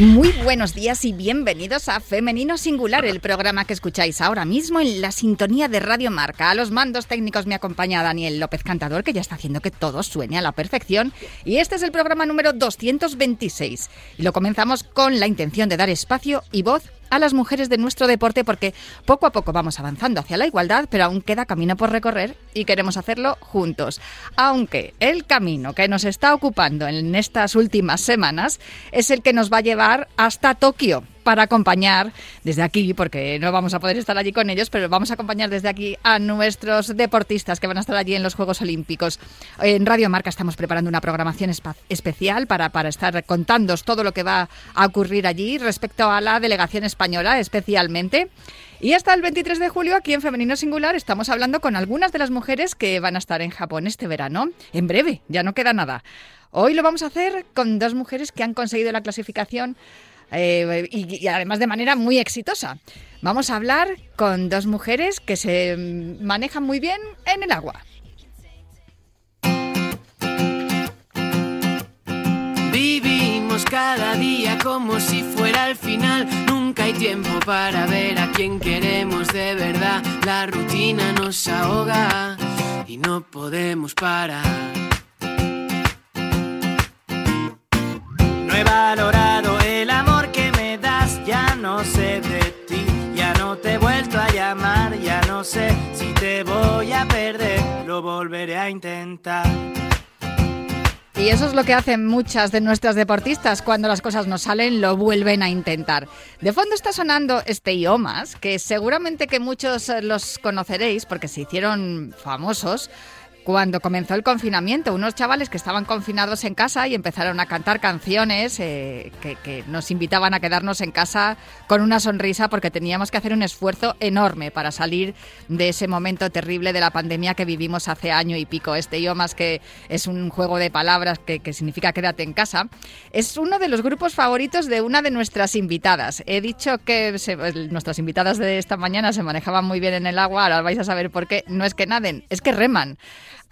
Muy buenos días y bienvenidos a Femenino Singular, el programa que escucháis ahora mismo en la sintonía de Radio Marca. A los mandos técnicos me acompaña Daniel López Cantador, que ya está haciendo que todo suene a la perfección. Y este es el programa número 226. Y lo comenzamos con la intención de dar espacio y voz a las mujeres de nuestro deporte porque poco a poco vamos avanzando hacia la igualdad, pero aún queda camino por recorrer y queremos hacerlo juntos. Aunque el camino que nos está ocupando en estas últimas semanas es el que nos va a llevar hasta Tokio para acompañar desde aquí, porque no vamos a poder estar allí con ellos, pero vamos a acompañar desde aquí a nuestros deportistas que van a estar allí en los Juegos Olímpicos. En Radio Marca estamos preparando una programación especial para, para estar contándos todo lo que va a ocurrir allí respecto a la delegación española especialmente. Y hasta el 23 de julio, aquí en Femenino Singular, estamos hablando con algunas de las mujeres que van a estar en Japón este verano. En breve, ya no queda nada. Hoy lo vamos a hacer con dos mujeres que han conseguido la clasificación eh, y, además de manera muy exitosa. Vamos a hablar con dos mujeres que se manejan muy bien en el agua. Vivimos cada día como si fuera el final. Nunca hay tiempo para ver a quien queremos de verdad. La rutina nos ahoga y no podemos parar. No he valorado no sé de ti, ya no te he vuelto a llamar, ya no sé si te voy a perder, lo volveré a intentar. Y eso es lo que hacen muchas de nuestras deportistas. Cuando las cosas no salen, lo vuelven a intentar. De fondo está sonando este Iomas, que seguramente que muchos los conoceréis porque se hicieron famosos cuando comenzó el confinamiento, unos chavales que estaban confinados en casa y empezaron a cantar canciones eh, que, nos invitaban a quedarnos en casa con una sonrisa porque teníamos que hacer un esfuerzo enorme para salir de ese momento terrible de la pandemia que vivimos hace año y pico. Este yo más que es un juego de palabras que, significa quédate en casa, es uno de los grupos favoritos de una de nuestras invitadas. He dicho que nuestras invitadas de esta mañana se manejaban muy bien en el agua, ahora vais a saber por qué. No es que naden, es que reman.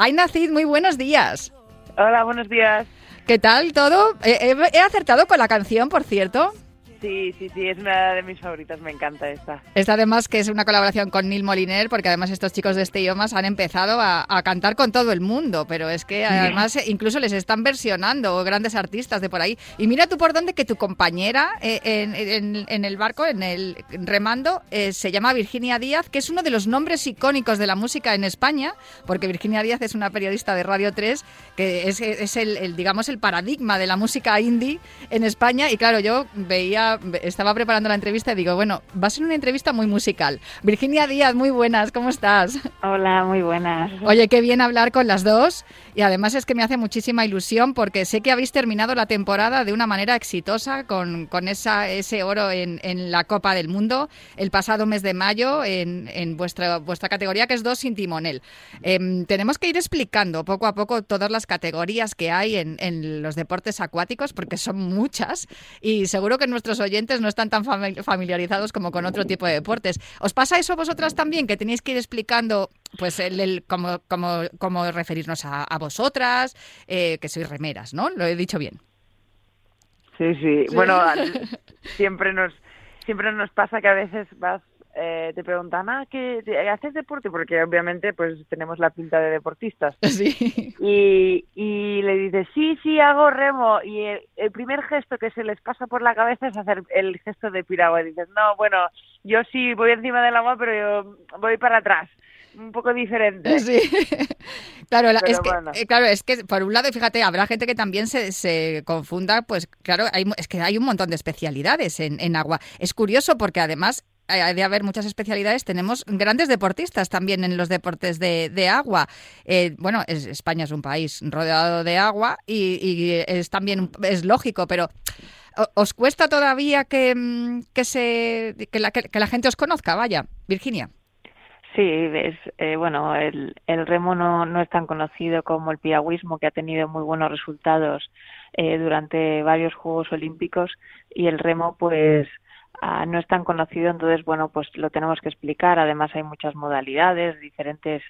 Ay, Nacid, muy buenos días. Hola, buenos días. ¿Qué tal todo? he acertado con la canción, por cierto. Sí, sí, sí, es una de mis favoritas, me encanta esta. Esta además que es una colaboración con Neil Moliner, porque además estos chicos de este idiomas han empezado a, cantar con todo el mundo, pero es que además incluso les están versionando grandes artistas de por ahí. Y mira tú por dónde que tu compañera eh, en, el barco, en el remando, eh, se llama Virginia Díaz, que es uno de los nombres icónicos de la música en España, porque Virginia Díaz es una periodista de Radio 3, que es, es el, el digamos, el paradigma de la música indie en España, y claro, yo veía estaba, preparando la entrevista y digo, bueno, va a ser una entrevista muy musical. Virginia Díaz, muy buenas, ¿cómo estás? Hola, muy buenas. Oye, qué bien hablar con las dos y además es que me hace muchísima ilusión porque sé que habéis terminado la temporada de una manera exitosa con, con esa, ese oro en, en, la Copa del Mundo el pasado mes de mayo en, en vuestra, vuestra categoría que es dos sin timonel. Em, tenemos que ir explicando poco a poco todas las categorías que hay en, en los deportes acuáticos porque son muchas y seguro que nuestros oyentes no están tan familiarizados como con otro tipo de deportes. ¿Os pasa eso vosotras también, que tenéis que ir explicando pues el, cómo, cómo, referirnos a, vosotras, eh, que sois remeras, ¿no? Lo he dicho bien. Sí, sí. Bueno, siempre nos siempre nos pasa que a veces vas eh, te preguntan, ah, ¿qué, haces deporte? Porque obviamente pues tenemos la pinta de deportistas. Sí. Y, y le dices, sí, sí, hago remo. Y el, primer gesto que se les pasa por la cabeza es hacer el gesto de piragua. Y dices, no, bueno, yo sí voy encima del agua, pero yo voy para atrás un poco diferente. Sí. claro, es que, eh, claro, es que por un lado, fíjate, habrá gente que también se, se confunda, pues claro, hay, es que hay un montón de especialidades en, en agua. Es curioso porque además de haber muchas especialidades, tenemos grandes deportistas también en los deportes de, agua. Eh, bueno, España es un país rodeado de agua y, es también es lógico, pero ¿Os cuesta todavía que, mm, que, se, que, la, que la gente os conozca? Vaya, Virginia. Sí, es, eh, bueno, el, el remo no, no, es tan conocido como el piragüismo, que ha tenido muy buenos resultados eh, durante varios Juegos Olímpicos, y el remo, pues, ah, no es tan conocido, entonces, bueno, pues lo tenemos que explicar. Además, hay muchas modalidades, diferentes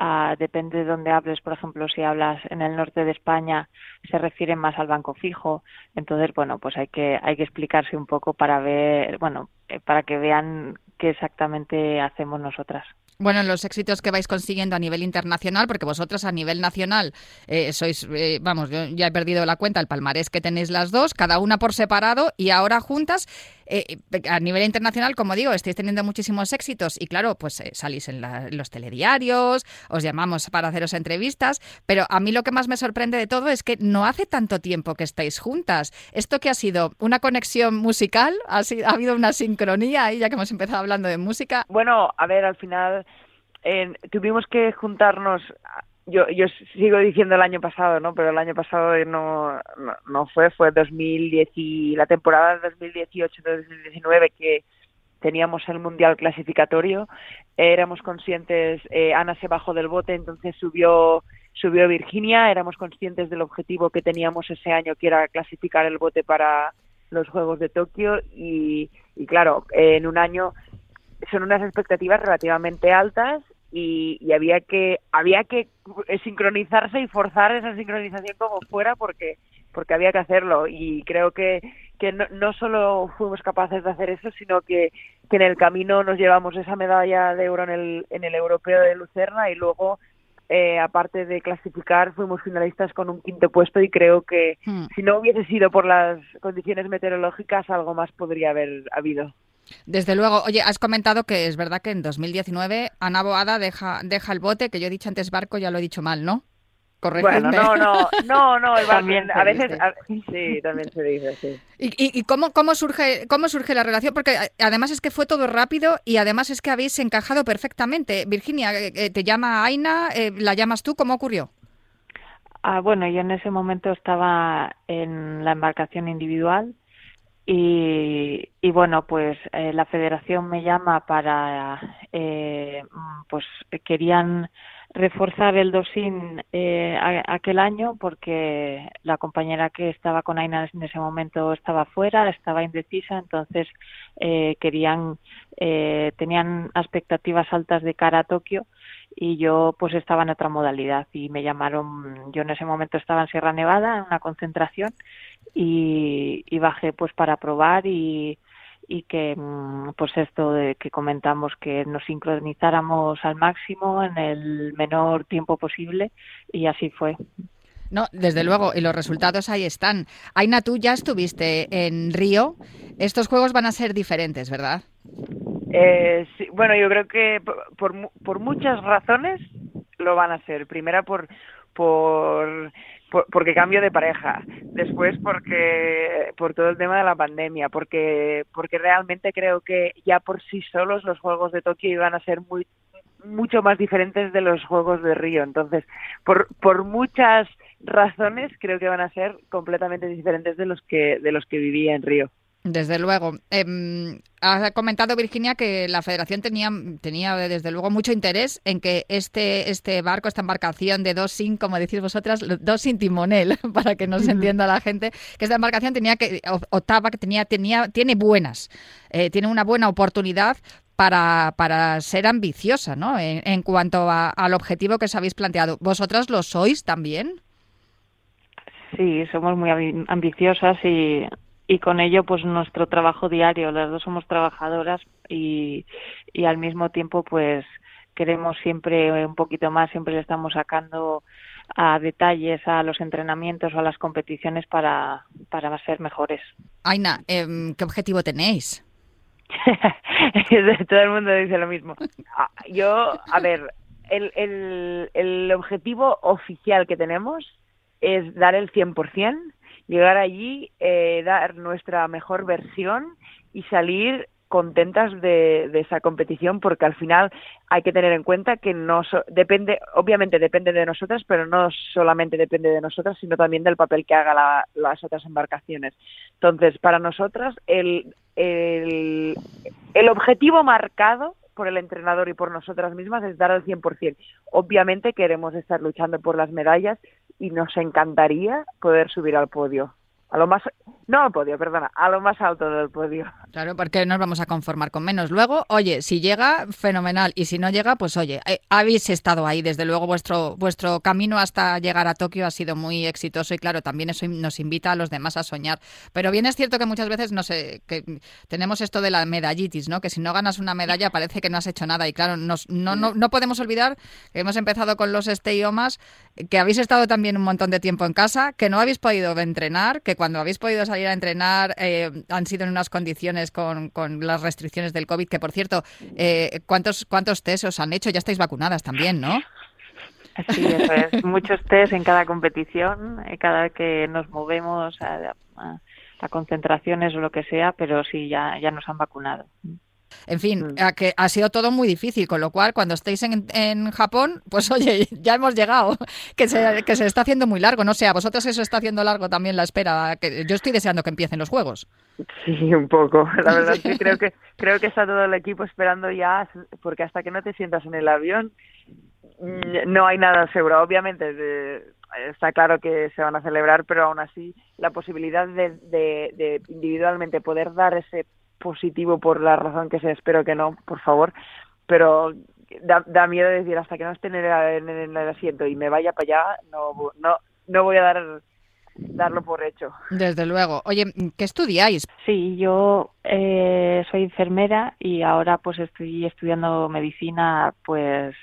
Uh, depende de dónde hables, por ejemplo, si hablas en el norte de España, se refieren más al banco fijo. Entonces, bueno, pues hay que hay que explicarse un poco para ver, bueno, eh, para que vean qué exactamente hacemos nosotras. Bueno, los éxitos que vais consiguiendo a nivel internacional, porque vosotros a nivel nacional eh, sois, eh, vamos, yo ya he perdido la cuenta, el palmarés que tenéis las dos, cada una por separado y ahora juntas. Eh, a nivel internacional, como digo, estáis teniendo muchísimos éxitos y claro, pues salís en, los telediarios, os llamamos para haceros entrevistas, pero a mí lo que más me sorprende de todo es que no hace tanto tiempo que estáis juntas. ¿Esto que ha sido? ¿Una conexión musical? ¿Ha, ha habido una sincronía ahí, ya que hemos empezado hablando de música? Bueno, a ver, al final tuvimos que juntarnos yo, yo sigo diciendo el año pasado, ¿no? Pero el año pasado no, no, fue, fue 2010 y la temporada de 2018-2019 que teníamos el mundial clasificatorio, éramos conscientes, eh, Ana se bajó del bote, entonces subió subió Virginia, éramos conscientes del objetivo que teníamos ese año, que era clasificar el bote para los Juegos de Tokio y claro, en un año son unas expectativas relativamente altas y, y, había que había que sincronizarse y forzar esa sincronización como fuera porque porque había que hacerlo y creo que que no, no solo fuimos capaces de hacer eso sino que, que en el camino nos llevamos esa medalla de oro en el en el europeo de Lucerna y luego eh, aparte de clasificar fuimos finalistas con un quinto puesto y creo que hmm. si no hubiese sido por las condiciones meteorológicas algo más podría haber habido desde luego. Oye, has comentado que es verdad que en 2019 Ana Boada deja, deja el bote, que yo he dicho antes barco, ya lo he dicho mal, ¿no? Correcto. Bueno, no, no, no, no, el también a veces, sí, también se dice, sí. ¿Y, y, cómo, cómo, surge, cómo surge la relación? Porque además es que fue todo rápido y además es que habéis encajado perfectamente. Virginia, eh, eh, te llama Aina, eh, la llamas tú, ¿cómo ocurrió? Ah, bueno, yo en ese momento estaba en la embarcación individual y, y bueno, pues eh, la federación me llama para, eh, pues querían reforzar el dosin eh, aquel año porque la compañera que estaba con Aina en ese momento estaba fuera, estaba indecisa, entonces eh, querían, eh, tenían expectativas altas de cara a Tokio y yo pues estaba en otra modalidad y me llamaron, yo en ese momento estaba en Sierra Nevada en una concentración y, y bajé pues para probar y, y que mm, pues esto de que comentamos que nos sincronizáramos al máximo en el menor tiempo posible y así fue. No, desde luego, y los resultados ahí están. Aina, tú ya estuviste en Río. Estos juegos van a ser diferentes, ¿verdad? Eh, sí, bueno, yo creo que por, por, muchas razones lo van a ser. Primera, por, por porque cambio de pareja, después porque por todo el tema de la pandemia, porque porque realmente creo que ya por sí solos los juegos de Tokio iban a ser muy mucho más diferentes de los juegos de Río, entonces por por muchas razones creo que van a ser completamente diferentes de los que de los que vivía en Río. Desde luego. Eh, ha comentado Virginia que la Federación tenía, tenía desde luego mucho interés en que este, este barco, esta embarcación de dos sin, como decís vosotras, dos sin timonel, para que no se entienda la gente, que esta embarcación tenía que, octava, que tenía, tenía, tiene buenas, eh, tiene una buena oportunidad para, para ser ambiciosa, ¿no? En, en cuanto al objetivo que os habéis planteado. ¿Vosotras lo sois también? Sí, somos muy ambiciosas y y con ello pues nuestro trabajo diario las dos somos trabajadoras y, y al mismo tiempo pues queremos siempre un poquito más siempre le estamos sacando a detalles a los entrenamientos o a las competiciones para, para ser mejores. Aina, em, ¿qué objetivo tenéis? Todo el mundo dice lo mismo. Ah, yo, a ver, el, el, el objetivo oficial que tenemos es dar el 100%, llegar allí, eh, dar nuestra mejor versión y salir contentas de, esa competición porque al final hay que tener en cuenta que no depende, obviamente depende de nosotras, pero no solamente depende de nosotras, sino también del papel que haga las otras embarcaciones. Entonces, para nosotras, el, el, el objetivo marcado por el entrenador y por nosotras mismas es dar al 100%. Obviamente queremos estar luchando por las medallas y nos encantaría poder subir al podio. A lo más no al podio, perdona, a lo más alto del podio. Claro, porque nos vamos a conformar con menos. Luego, oye, si llega, fenomenal. Y si no llega, pues oye, eh, habéis estado ahí. Desde luego, vuestro, vuestro camino hasta llegar a Tokio ha sido muy exitoso y claro, también eso nos invita a los demás a soñar. Pero bien es cierto que muchas veces no sé, que tenemos esto de la medallitis, ¿no? Que si no ganas una medalla parece que no has hecho nada. Y claro, nos, no, no, no podemos olvidar que hemos empezado con los esteiomas, que habéis estado también un montón de tiempo en casa, que no habéis podido entrenar, que cuando habéis podido salir a entrenar eh, han sido en unas condiciones con, con, las restricciones del COVID, que por cierto, eh, ¿cuántos, ¿cuántos test os han hecho? Ya estáis vacunadas también, ¿no? Sí, eso es. Muchos test en cada competición, eh, cada vez que nos movemos a, a, concentraciones o lo que sea, pero sí, ya, ya nos han vacunado. En fin, mm. que ha sido todo muy difícil, con lo cual cuando estéis en, en Japón, pues oye, ya hemos llegado, que se, que se está haciendo muy largo, no sé, a vosotros eso está haciendo largo también la espera, que yo estoy deseando que empiecen los juegos. Sí, un poco, la verdad es que creo que creo que está todo el equipo esperando ya, porque hasta que no te sientas en el avión mm, no hay nada seguro, obviamente está claro que se van a celebrar, pero aún así la posibilidad de, de, de individualmente poder dar ese positivo por la razón que sea, espero que no, por favor, pero da, da miedo decir hasta que no esté en el, asiento y me vaya para allá, no, no, no voy a dar darlo por hecho. Desde luego. Oye, ¿qué estudiáis? Sí, yo eh, soy enfermera y ahora pues estoy estudiando medicina pues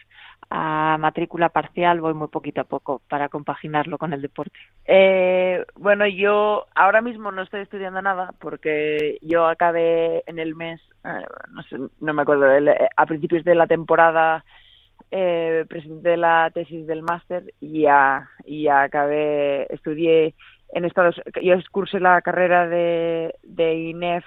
a matrícula parcial voy muy poquito a poco para compaginarlo con el deporte. Eh, bueno, yo ahora mismo no estoy estudiando nada porque yo acabé en el mes, eh, no sé, no me acuerdo, eh, a principios de la temporada eh, presenté la tesis del máster y ya, y ya acabé, estudié en Estados yo cursé la carrera de, de INEF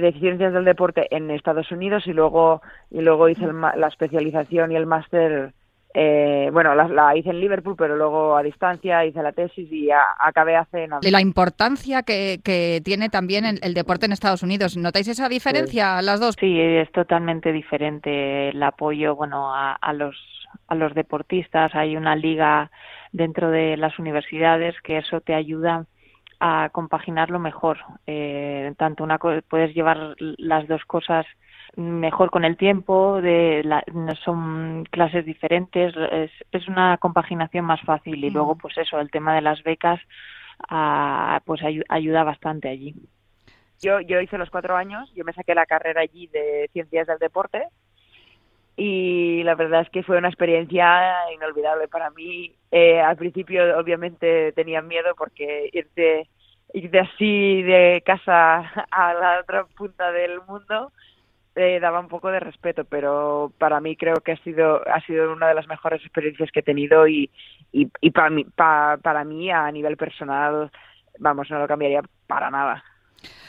de ciencias del deporte en Estados Unidos y luego y luego hice la especialización y el máster eh, bueno, la, hice en Liverpool, pero luego a distancia hice la tesis y acabé hace De la importancia que, que tiene también el, deporte en Estados Unidos. ¿Notáis esa diferencia las dos? Sí, es totalmente diferente el apoyo bueno, a, a, los, a los deportistas. Hay una liga dentro de las universidades que eso te ayuda a compaginarlo mejor. Eh, tanto una puedes llevar las dos cosas mejor con el tiempo, de son clases diferentes, es, es, una compaginación más fácil y luego pues eso, el tema de las becas ah, pues ayuda bastante allí. Yo, yo hice los cuatro años, yo me saqué la carrera allí de ciencias del deporte y la verdad es que fue una experiencia inolvidable para mí. Eh, al principio obviamente tenía miedo porque irte, irte así de casa a la otra punta del mundo eh, daba un poco de respeto, pero para mí creo que ha sido ha sido una de las mejores experiencias que he tenido y, y, y para, mí, para mí a nivel personal, vamos, no lo cambiaría para nada.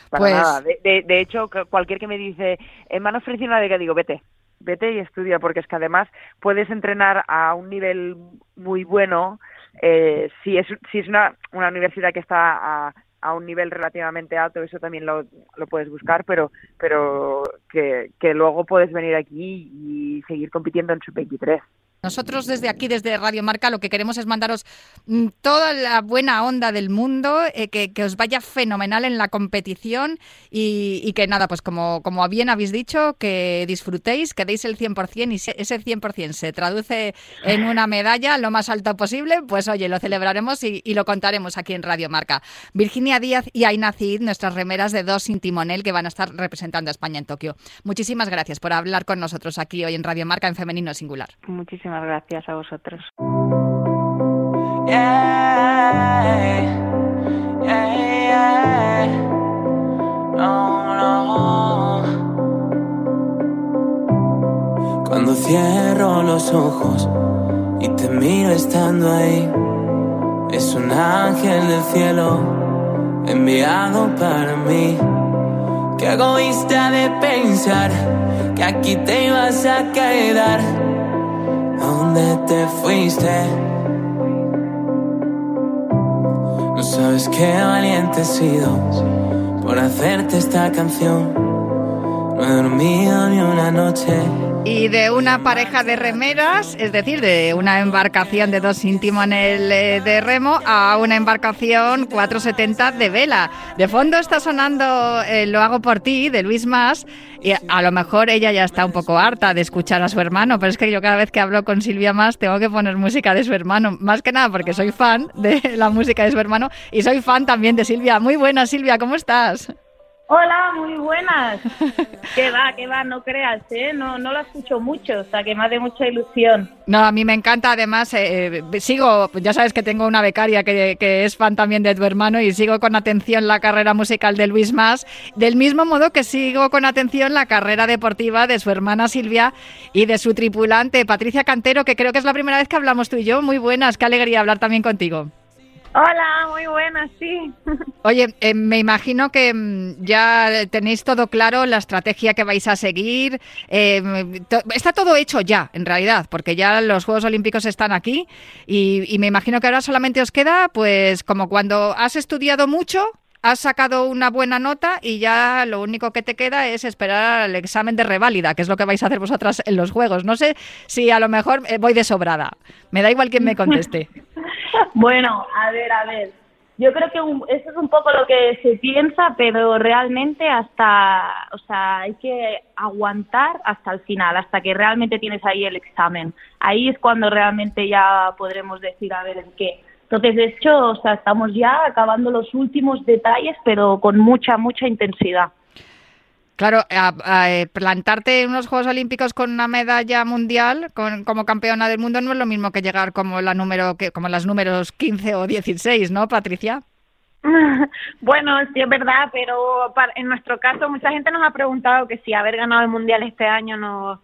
Para pues nada. De, de, hecho, cualquier que me dice, eh, me han ofrecido una que digo, vete, vete y estudia, porque es que además puedes entrenar a un nivel muy bueno eh, si es, si es una, una universidad que está a, a un nivel relativamente alto, eso también lo, lo puedes buscar, pero, pero que, que luego puedes venir aquí y seguir compitiendo en Sub-23. Nosotros desde aquí, desde Radio Marca, lo que queremos es mandaros mm, toda la buena onda del mundo, eh, que, os vaya fenomenal en la competición y, que nada, pues como, como bien habéis dicho, que disfrutéis, que deis el 100% y ese 100% se traduce en una medalla lo más alto posible, pues oye, lo celebraremos y, lo contaremos aquí en Radio Marca. Virginia Díaz y Aina Cid, nuestras remeras de dos sin timonel que van a estar representando a España en Tokio. Muchísimas gracias por hablar con nosotros aquí hoy en Radio Marca en Femenino Singular. Muchísimas gracias a vosotros. Cuando cierro los ojos y te miro estando ahí, es un ángel del cielo enviado para mí Qué egoísta de pensar que aquí te ibas a quedar. ¿Dónde te fuiste? No sabes qué valiente he sido por hacerte esta canción. No he dormido ni una noche y de una pareja de remeras, es decir, de una embarcación de dos íntimos-en-el de remo a una embarcación 470 de vela. De fondo está sonando eh, Lo hago por ti de Luis Más y a lo mejor ella ya está un poco harta de escuchar a su hermano, pero es que yo cada vez que hablo con Silvia Más tengo que poner música de su hermano, más que nada porque soy fan de la música de su hermano y soy fan también de Silvia. Muy buena Silvia, ¿cómo estás? Hola, muy buenas. que va, que va, no creas, ¿eh? No, no lo escucho mucho, o sea, que me hace mucha ilusión. No, a mí me encanta, además, eh, sigo, ya sabes que tengo una becaria que, que, es fan también de tu hermano y sigo con atención la carrera musical de Luis Más, del mismo modo que sigo con atención la carrera deportiva de su hermana Silvia y de su tripulante Patricia Cantero, que creo que es la primera vez que hablamos tú y yo. Muy buenas, qué alegría hablar también contigo. Hola, muy buenas, sí. Oye, eh, me imagino que mm, ya tenéis todo claro la estrategia que vais a seguir. Eh, está todo hecho ya, en realidad, porque ya los Juegos Olímpicos están aquí y, y me imagino que ahora solamente os queda, pues, como cuando has estudiado mucho, has sacado una buena nota y ya lo único que te queda es esperar al examen de reválida, que es lo que vais a hacer vosotras en los juegos. No sé si a lo mejor eh, voy de sobrada. Me da igual quien me conteste. bueno, a ver, a ver. Yo creo que eso es un poco lo que se piensa, pero realmente hasta, o sea, hay que aguantar hasta el final, hasta que realmente tienes ahí el examen. Ahí es cuando realmente ya podremos decir, a ver, en qué entonces, de hecho, o sea, estamos ya acabando los últimos detalles, pero con mucha, mucha intensidad. Claro, eh, plantarte en unos Juegos Olímpicos con una medalla mundial con, como campeona del mundo no es lo mismo que llegar como la número que como las números 15 o 16, ¿no, Patricia? Bueno, sí es verdad, pero en nuestro caso mucha gente nos ha preguntado que si haber ganado el mundial este año no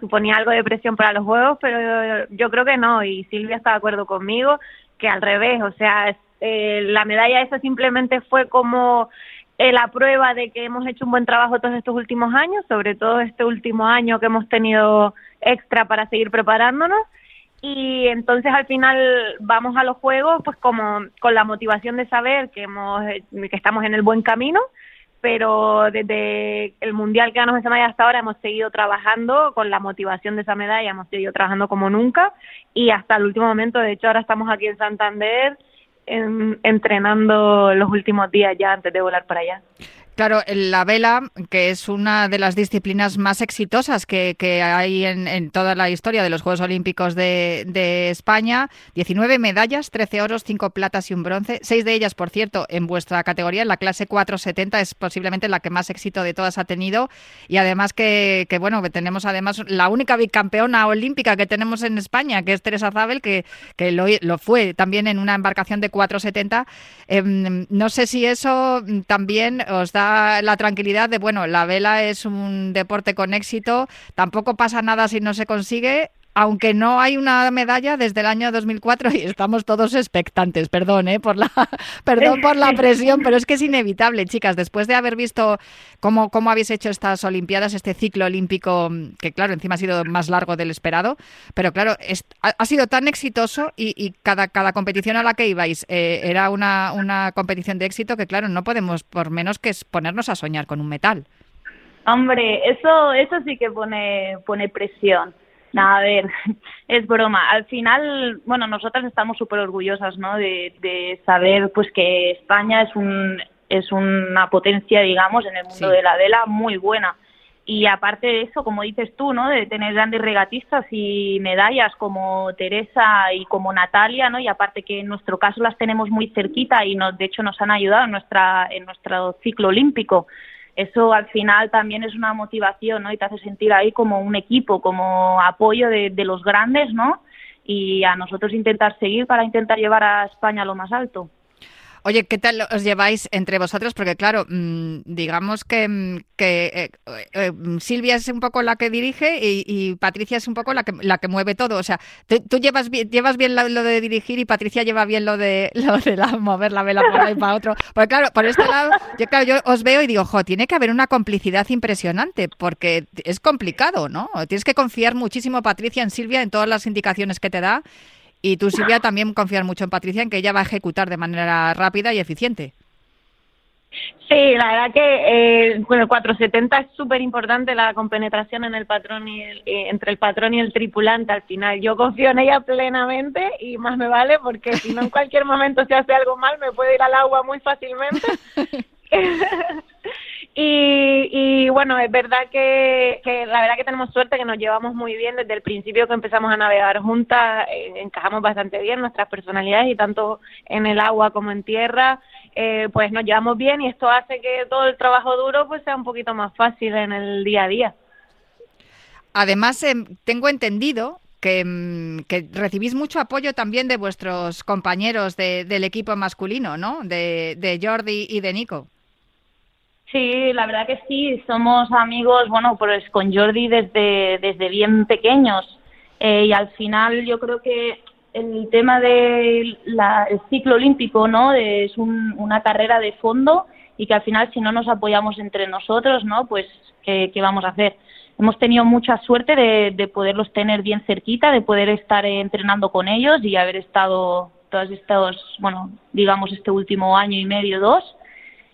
suponía algo de presión para los juegos, pero yo creo que no y Silvia está de acuerdo conmigo que al revés, o sea, eh, la medalla esa simplemente fue como eh, la prueba de que hemos hecho un buen trabajo todos estos últimos años, sobre todo este último año que hemos tenido extra para seguir preparándonos. Y entonces al final vamos a los juegos pues como con la motivación de saber que hemos que estamos en el buen camino. Pero desde el mundial que ganamos esa medalla hasta ahora hemos seguido trabajando con la motivación de esa medalla, hemos seguido trabajando como nunca. Y hasta el último momento, de hecho ahora estamos aquí en Santander entrenando los últimos días ya antes de volar para allá. Claro, la vela, que es una de las disciplinas más exitosas que, hay en, toda la historia de los Juegos Olímpicos de, España, 19 medallas, 13 oros, 5 platas y un bronce, seis de ellas, por cierto, en vuestra categoría, en la clase 470, es posiblemente la que más éxito de todas ha tenido y además que, bueno, que tenemos además la única bicampeona olímpica que tenemos en España, que es Teresa Zabel, que, que lo, fue también en una embarcación de 470. Em, no sé si eso también os da la tranquilidad de, bueno, la vela es un deporte con éxito, tampoco pasa nada si no se consigue, aunque no hay una medalla desde el año 2004 y estamos todos expectantes, perdón, ¿eh? por la perdón por la presión, pero es que es inevitable, chicas, después de haber visto cómo, cómo habéis hecho estas olimpiadas, este ciclo olímpico que claro, encima ha sido más largo del esperado, pero claro, ha, sido tan exitoso y, cada, cada competición a la que ibais eh, era una, una competición de éxito que claro, no podemos por menos que ponernos a soñar con un metal. Hombre, eso eso sí que pone pone presión a ver, es broma. Al final, bueno, nosotras estamos súper orgullosas, ¿no? De, de saber, pues, que España es un es una potencia, digamos, en el mundo de la vela muy buena. Y aparte de eso, como dices tú, ¿no? De tener grandes regatistas y medallas como Teresa y como Natalia, ¿no? Y aparte que en nuestro caso las tenemos muy cerquita y nos, de hecho nos han ayudado en nuestra en nuestro ciclo olímpico eso al final también es una motivación, ¿no? Y te hace sentir ahí como un equipo, como apoyo de, los grandes, ¿no? Y a nosotros intentar seguir para intentar llevar a España a lo más alto. Oye, ¿qué tal os lleváis entre vosotros? Porque claro, mm, digamos que, mm, que eh, eh, mm, Silvia es un poco la que dirige y, Patricia es un poco la que la que mueve todo. O sea, tú, llevas bien, llevas bien lo, de dirigir y Patricia lleva bien lo de lo de la, mover la vela por ahí para otro. Porque claro, por este lado, yo claro, yo os veo y digo, jo, tiene que haber una complicidad impresionante porque es complicado, ¿no? Tienes que confiar muchísimo Patricia en Silvia en todas las indicaciones que te da y tú, Silvia, también confías mucho en Patricia, en que ella va a ejecutar de manera rápida y eficiente. Sí, la verdad que eh, con el 470 es súper importante la compenetración en el patrón y el, eh, entre el patrón y el tripulante al final. Yo confío en ella plenamente y más me vale porque si no en cualquier momento se hace algo mal me puede ir al agua muy fácilmente. Y, y, bueno, es verdad que, la verdad que tenemos suerte, que nos llevamos muy bien desde el principio que empezamos a navegar juntas, eh, encajamos bastante bien nuestras personalidades y tanto en el agua como en tierra, eh, pues nos llevamos bien y esto hace que todo el trabajo duro pues sea un poquito más fácil en el día a día. Además, em, tengo entendido que, em, que, recibís mucho apoyo también de vuestros compañeros de, del equipo masculino, ¿no? De, de Jordi y de Nico. Sí, la verdad que sí, somos amigos, bueno, pues con Jordi desde, desde bien pequeños eh, y al final yo creo que el tema del ciclo olímpico, ¿no? Es una carrera de fondo y que al final si no nos apoyamos entre nosotros, ¿no? Pues ¿qué, vamos a hacer? Hemos tenido mucha suerte de, de poderlos tener bien cerquita, de poder estar entrenando con ellos y haber estado todos estos, bueno, digamos este último año y medio, dos,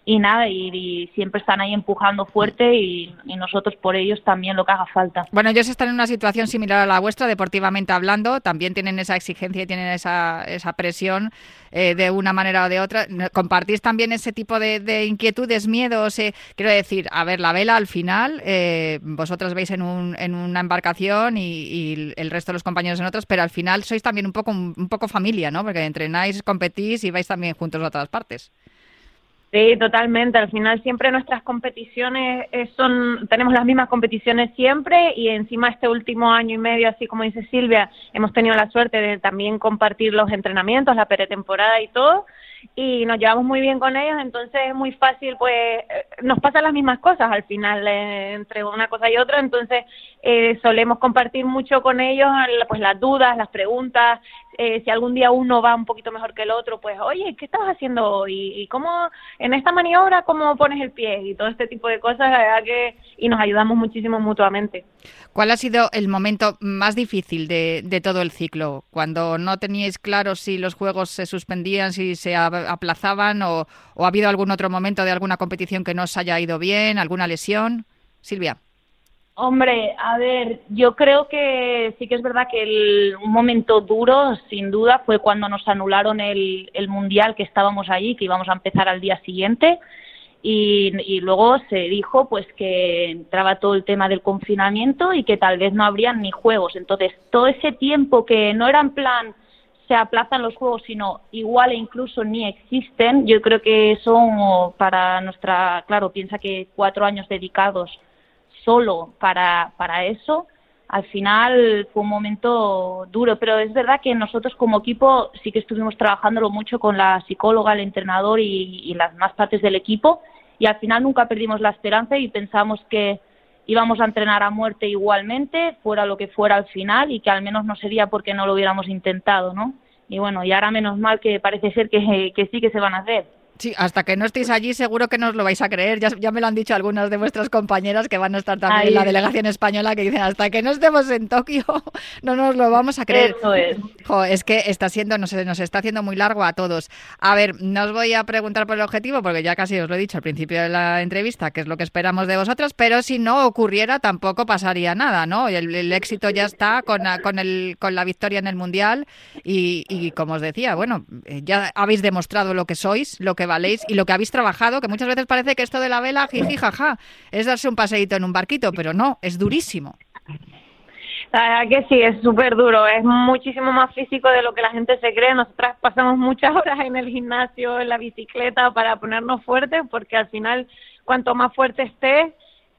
y nada, y, siempre están ahí empujando fuerte y, nosotros por ellos también lo que haga falta. Bueno, ellos están en una situación similar a la vuestra, deportivamente hablando, también tienen esa exigencia y tienen esa, esa presión eh, de una manera o de otra. ¿Compartís también ese tipo de, inquietudes, miedos? Eh, quiero decir, a ver, la vela al final, eh, vosotros veis en, un, en una embarcación y, el resto de los compañeros en otras, pero al final sois también un poco, un poco familia, ¿no? Porque entrenáis, competís y vais también juntos a todas partes. Sí, totalmente. Al final siempre nuestras competiciones eh, son, tenemos las mismas competiciones siempre y encima este último año y medio, así como dice Silvia, hemos tenido la suerte de también compartir los entrenamientos, la pretemporada y todo y nos llevamos muy bien con ellos, entonces es muy fácil, pues eh, nos pasan las mismas cosas al final eh, entre una cosa y otra, entonces eh, solemos compartir mucho con ellos pues las dudas, las preguntas, si algún día uno va un poquito mejor que el otro, pues oye, ¿qué estás haciendo hoy? ¿Y cómo en esta maniobra cómo pones el pie? Y todo este tipo de cosas, la verdad que y nos ayudamos muchísimo mutuamente. ¿Cuál ha sido el momento más difícil de, de todo el ciclo? Cuando no teníais claro si los juegos se suspendían, si se aplazaban o, ha habido algún otro momento de alguna competición que no os haya ido bien, alguna lesión. Silvia. Hombre, a ver, yo creo que sí que es verdad que el, un momento duro, sin duda, fue cuando nos anularon el, el mundial que estábamos allí, que íbamos a empezar al día siguiente. Y, y, luego se dijo pues que entraba todo el tema del confinamiento y que tal vez no habrían ni juegos. Entonces, todo ese tiempo que no era en plan se aplazan los juegos, sino igual e incluso ni existen. Yo creo que son para nuestra, claro, piensa que cuatro años dedicados solo para, para eso, al final fue un momento duro, pero es verdad que nosotros como equipo sí que estuvimos trabajándolo mucho con la psicóloga, el entrenador y, las más partes del equipo y al final nunca perdimos la esperanza y pensamos que íbamos a entrenar a muerte igualmente, fuera lo que fuera al final, y que al menos no sería porque no lo hubiéramos intentado, ¿no? Y bueno, y ahora menos mal que parece ser que, que sí que se van a hacer. Sí, hasta que no estéis allí seguro que no os lo vais a creer. Ya, ya me lo han dicho algunas de vuestras compañeras que van a estar también en la delegación española que dicen hasta que no estemos en Tokio no nos lo vamos a creer. Eso es. es que está siendo, nos, nos está haciendo muy largo a todos. A ver, no os voy a preguntar por el objetivo porque ya casi os lo he dicho al principio de la entrevista, que es lo que esperamos de vosotras, pero si no ocurriera tampoco pasaría nada, ¿no? El, el éxito ya está con, con, el, con la victoria en el Mundial y, y como os decía, bueno, ya habéis demostrado lo que sois, lo que y lo que habéis trabajado, que muchas veces parece que esto de la vela, jiji, jaja, es darse un paseíto en un barquito, pero no, es durísimo. La verdad que sí, es súper duro, es muchísimo más físico de lo que la gente se cree. Nosotras pasamos muchas horas en el gimnasio, en la bicicleta para ponernos fuertes, porque al final, cuanto más fuerte estés,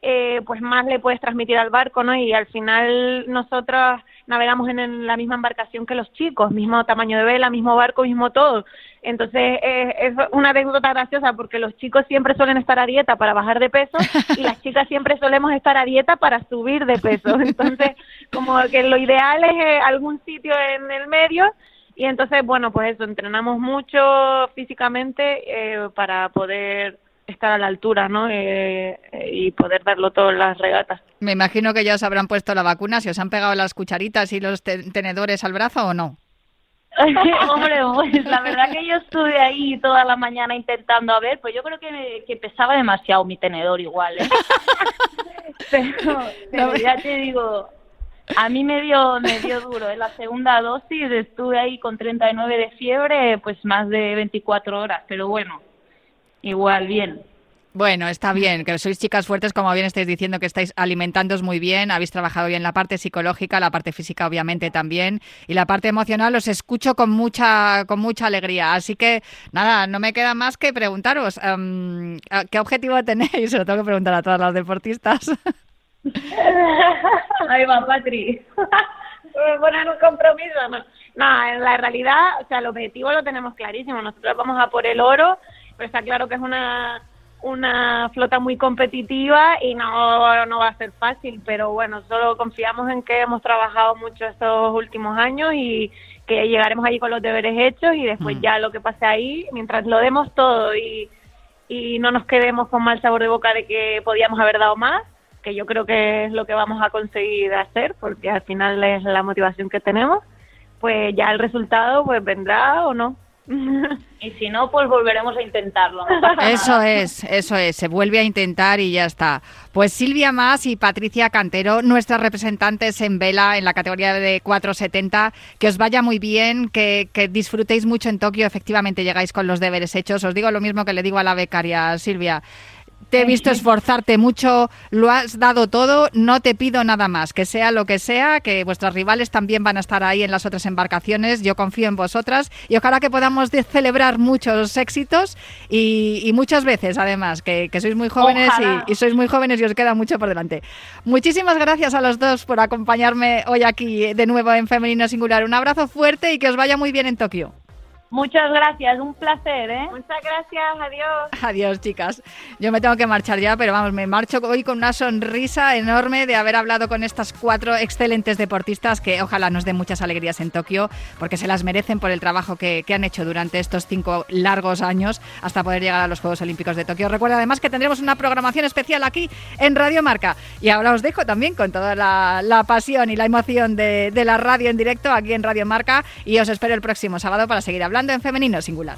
eh, pues más le puedes transmitir al barco, ¿no? Y al final nosotros navegamos en, la misma embarcación que los chicos, mismo tamaño de vela, mismo barco, mismo todo. Entonces eh, es una anécdota graciosa porque los chicos siempre suelen estar a dieta para bajar de peso y las chicas siempre solemos estar a dieta para subir de peso. Entonces, como que lo ideal es eh, algún sitio en el medio y entonces, bueno, pues eso, entrenamos mucho físicamente eh, para poder estar a la altura, ¿no? Eh, y poder darlo todo en las regatas. Me imagino que ya os habrán puesto la vacuna, si os han pegado las cucharitas y los tenedores al brazo o no. Hombre, pues la verdad que yo estuve ahí toda la mañana intentando a ver, pues yo creo que, que pesaba demasiado mi tenedor igual. ¿eh? pero, ya te digo, a mí me dio, me dio duro. En la segunda dosis estuve ahí con 39 de fiebre, pues más de 24 horas, pero bueno, igual bien. Bueno, está bien, que sois chicas fuertes, como bien estáis diciendo, que estáis alimentándoos muy bien, habéis trabajado bien la parte psicológica, la parte física obviamente también, y la parte emocional os escucho con mucha, con mucha alegría. Así que, nada, no me queda más que preguntaros, em, ¿qué objetivo tenéis? Se lo tengo que preguntar a todas las deportistas. Ahí va, Patri. poner un compromiso, no. No, en la realidad, o sea, el objetivo lo tenemos clarísimo. Nosotros vamos a por el oro, pero está claro que es una una flota muy competitiva y no, no va a ser fácil, pero bueno, solo confiamos en que hemos trabajado mucho estos últimos años y que llegaremos allí con los deberes hechos y después mm. ya lo que pase ahí, mientras lo demos todo y, y no nos quedemos con mal sabor de boca de que podíamos haber dado más, que yo creo que es lo que vamos a conseguir hacer, porque al final es la motivación que tenemos, pues ya el resultado pues vendrá o no. Y si no, pues volveremos a intentarlo. Eso es, eso es, se vuelve a intentar y ya está. Pues Silvia Más y Patricia Cantero, nuestras representantes en vela en la categoría de 470, que os vaya muy bien, que, que disfrutéis mucho en Tokio, efectivamente llegáis con los deberes hechos. Os digo lo mismo que le digo a la becaria Silvia te he visto esforzarte mucho, lo has dado todo, no te pido nada más, que sea lo que sea, que vuestras rivales también van a estar ahí en las otras embarcaciones, yo confío en vosotras y ojalá que podamos celebrar muchos éxitos y, muchas veces además, que, sois muy jóvenes y, y, sois muy jóvenes y os queda mucho por delante. Muchísimas gracias a los dos por acompañarme hoy aquí de nuevo en Femenino Singular. Un abrazo fuerte y que os vaya muy bien en Tokio. Muchas gracias, un placer, ¿eh? Muchas gracias, adiós. Adiós, chicas. Yo me tengo que marchar ya, pero vamos, me marcho hoy con una sonrisa enorme de haber hablado con estas cuatro excelentes deportistas que ojalá nos den muchas alegrías en Tokio, porque se las merecen por el trabajo que, han hecho durante estos cinco largos años hasta poder llegar a los Juegos Olímpicos de Tokio. Recuerda además que tendremos una programación especial aquí en Radio Marca. Y ahora os dejo también con toda la, pasión y la emoción de, de la radio en directo aquí en Radio Marca y os espero el próximo sábado para seguir hablando en femenino singular.